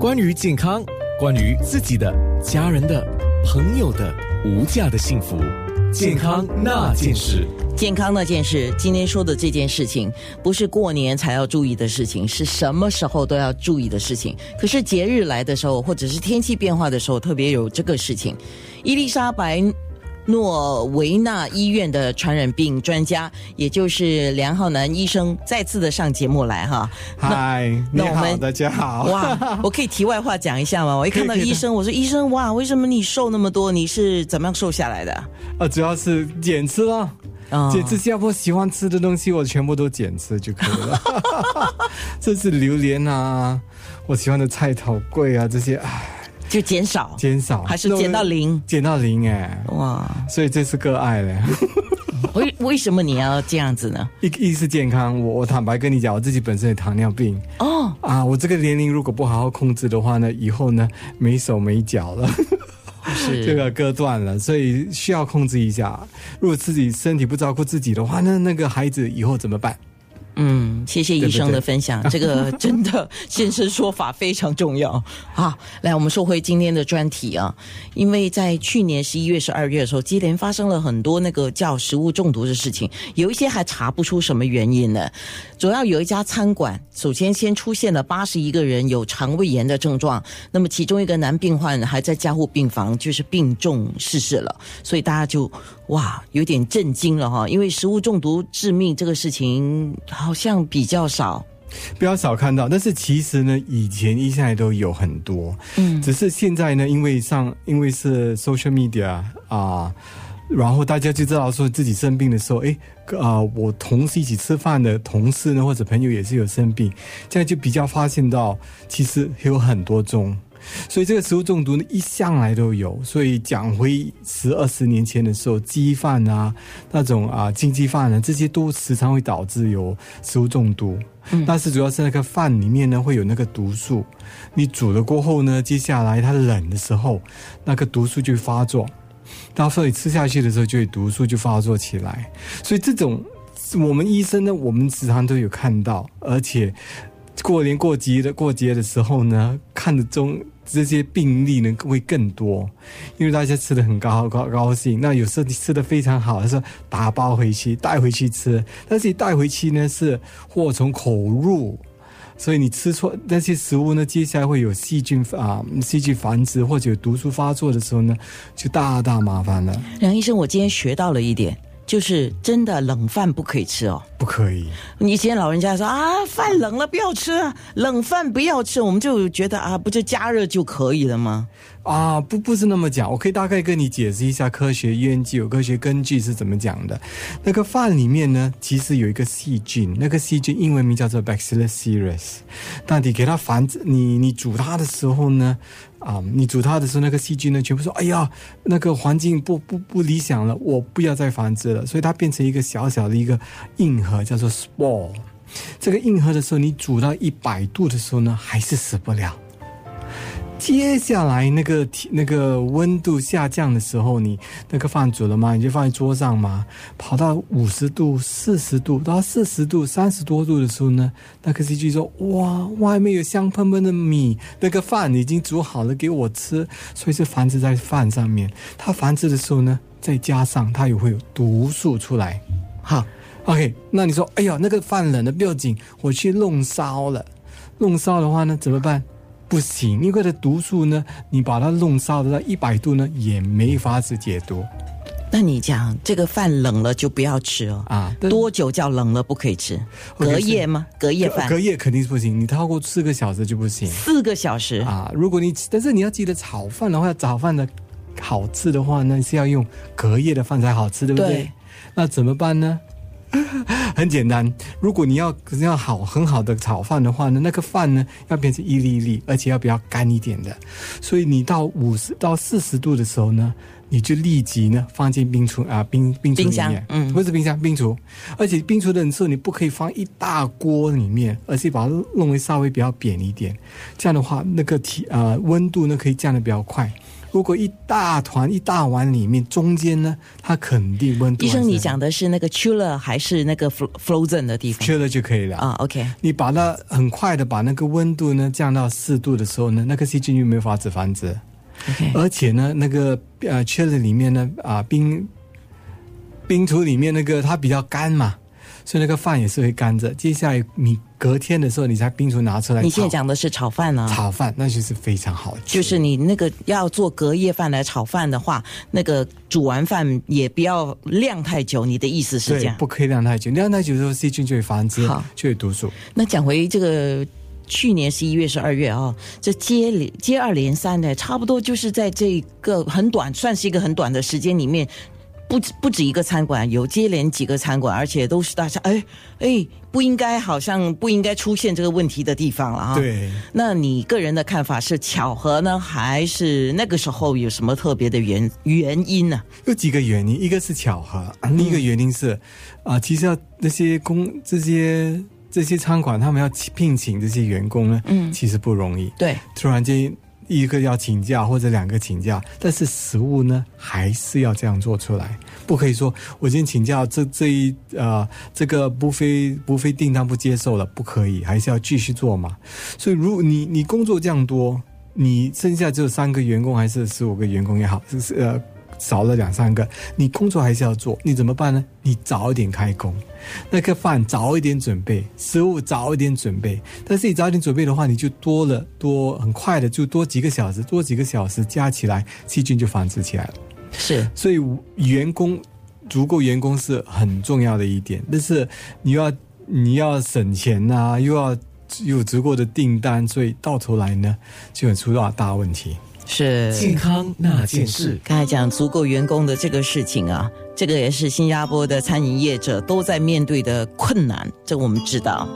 关于健康，关于自己的、家人的、朋友的无价的幸福，健康那件事。健康那件事，今天说的这件事情，不是过年才要注意的事情，是什么时候都要注意的事情。可是节日来的时候，或者是天气变化的时候，特别有这个事情。伊丽莎白。诺维纳医院的传染病专家，也就是梁浩南医生，再次的上节目来哈。嗨，你好，大家好。哇，我可以题外话讲一下吗？我一看到 医生，我说医生，哇，为什么你瘦那么多？你是怎么样瘦下来的？啊，主要是减吃了，减吃新加坡喜欢吃的东西，我全部都减吃就可以了。这是榴莲啊，我喜欢的菜头贵啊，这些唉。就减少，减少，还是减到零？减到零哎，哇！所以这是个爱嘞。为为什么你要这样子呢？一一是健康，我我坦白跟你讲，我自己本身有糖尿病哦啊，我这个年龄如果不好好控制的话呢，以后呢没手没脚了，是 这个割断了，所以需要控制一下。如果自己身体不照顾自己的话，那那个孩子以后怎么办？嗯，谢谢医生的分享，这个 真的现身说法非常重要啊！来，我们说回今天的专题啊，因为在去年十一月、十二月的时候，接连发生了很多那个叫食物中毒的事情，有一些还查不出什么原因呢。主要有一家餐馆，首先先出现了八十一个人有肠胃炎的症状，那么其中一个男病患还在加护病房，就是病重逝世了，所以大家就哇有点震惊了哈，因为食物中毒致命这个事情。好像比较少，比较少看到。但是其实呢，以前一向来都有很多，嗯，只是现在呢，因为上因为是 social media 啊，然后大家就知道说自己生病的时候，哎，啊，我同事一起吃饭的同事呢，或者朋友也是有生病，这样就比较发现到其实有很多种。所以这个食物中毒呢，一向来都有。所以讲回十二十年前的时候，鸡饭啊，那种啊经济饭啊，这些都时常会导致有食物中毒。嗯，但是主要是那个饭里面呢会有那个毒素，你煮了过后呢，接下来它冷的时候，那个毒素就发作，到时候你吃下去的时候，就会毒素就发作起来。所以这种我们医生呢，我们时常都有看到，而且。过年过节的过节的时候呢，看的中这些病例呢会更多，因为大家吃的很高高高兴。那有时候你吃的非常好，是打包回去带回去吃，但是你带回去呢是祸从口入，所以你吃错那些食物呢，接下来会有细菌啊细菌繁殖或者有毒素发作的时候呢，就大大麻烦了。梁医生，我今天学到了一点。就是真的冷饭不可以吃哦，不可以。以前老人家说啊，饭冷了不要吃，冷饭不要吃，我们就觉得啊，不就加热就可以了吗？啊，不不是那么讲，我可以大概跟你解释一下科学研究、有科学根据是怎么讲的。那个饭里面呢，其实有一个细菌，那个细菌英文名叫做 Bacillus cereus。那你给它繁殖，你你煮它的时候呢？啊，你煮它的时候，那个细菌呢，全部说：“哎呀，那个环境不不不理想了，我不要再繁殖了。”所以它变成一个小小的一个硬核，叫做 spore。这个硬核的时候，你煮到一百度的时候呢，还是死不了。接下来那个那个温度下降的时候，你那个饭煮了吗？你就放在桌上嘛。跑到五十度、四十度到四十度、三十多度的时候呢，那个细菌说：“哇，外面有香喷喷的米，那个饭已经煮好了给我吃。”所以是繁殖在饭上面。它繁殖的时候呢，再加上它也会有毒素出来。哈，OK，那你说：“哎呀，那个饭冷了不要紧，我去弄烧了。弄烧的话呢，怎么办？”不行，因为的毒素呢，你把它弄烧到一百度呢，也没法子解毒。那你讲这个饭冷了就不要吃哦啊？多久叫冷了不可以吃？隔夜吗？隔夜饭？隔夜肯定是不行，你超过四个小时就不行。四个小时啊！如果你但是你要记得炒饭的话，早饭的好吃的话呢，是要用隔夜的饭才好吃，对不对？那怎么办呢？很简单，如果你要要好很好的炒饭的话呢，那个饭呢要变成一粒一粒，而且要比较干一点的。所以你到五十到四十度的时候呢，你就立即呢放进冰橱啊冰冰橱里面，嗯，不是冰箱冰橱，而且冰橱的时候你不可以放一大锅里面，而且把它弄为稍微比较扁一点，这样的话那个体啊温度呢可以降的比较快。如如果一大团一大碗里面中间呢，它肯定温度。医生，你讲的是那个 chiller 还是那个 frozen 的地方？chiller 就可以了啊。OK，你把它很快的把那个温度呢降到四度的时候呢，那个细菌就没有法子繁殖。OK，而且呢，那个呃 chiller 里面呢啊冰冰橱里面那个它比较干嘛。所以那个饭也是会干着。接下来你隔天的时候，你才冰厨拿出来。你现在讲的是炒饭呢？炒饭那就是非常好。就是你那个要做隔夜饭来炒饭的话，那个煮完饭也不要晾太久。你的意思是这样？不可以晾太久，晾太久之后细菌就会繁殖，就会毒素。那讲回这个去年十一月、十二月啊，这接连接二连三的，差不多就是在这个很短，算是一个很短的时间里面。不止不止一个餐馆，有接连几个餐馆，而且都是大家哎哎，不应该好像不应该出现这个问题的地方了啊。对，那你个人的看法是巧合呢，还是那个时候有什么特别的原原因呢？有几个原因，一个是巧合，另一个原因是啊，其实要那些工这些这些餐馆，他们要聘请这些员工呢，嗯，其实不容易。对，突然间。一个要请假或者两个请假，但是食物呢还是要这样做出来，不可以说我今天请假，这这一呃这个不非不非订单不接受了，不可以，还是要继续做嘛。所以如果你你工作这样多，你剩下只有三个员工还是十五个员工也好，就是呃。少了两三个，你工作还是要做，你怎么办呢？你早一点开工，那个饭早一点准备，食物早一点准备。但是你早一点准备的话，你就多了多很快的就多几个小时，多几个小时加起来，细菌就繁殖起来了。是，所以员工足够员工是很重要的一点。但是你要你要省钱呐，又要有足够的订单，所以到头来呢，就会出到大问题。是健康那件事。刚才讲足够员工的这个事情啊，这个也是新加坡的餐饮业者都在面对的困难，这我们知道。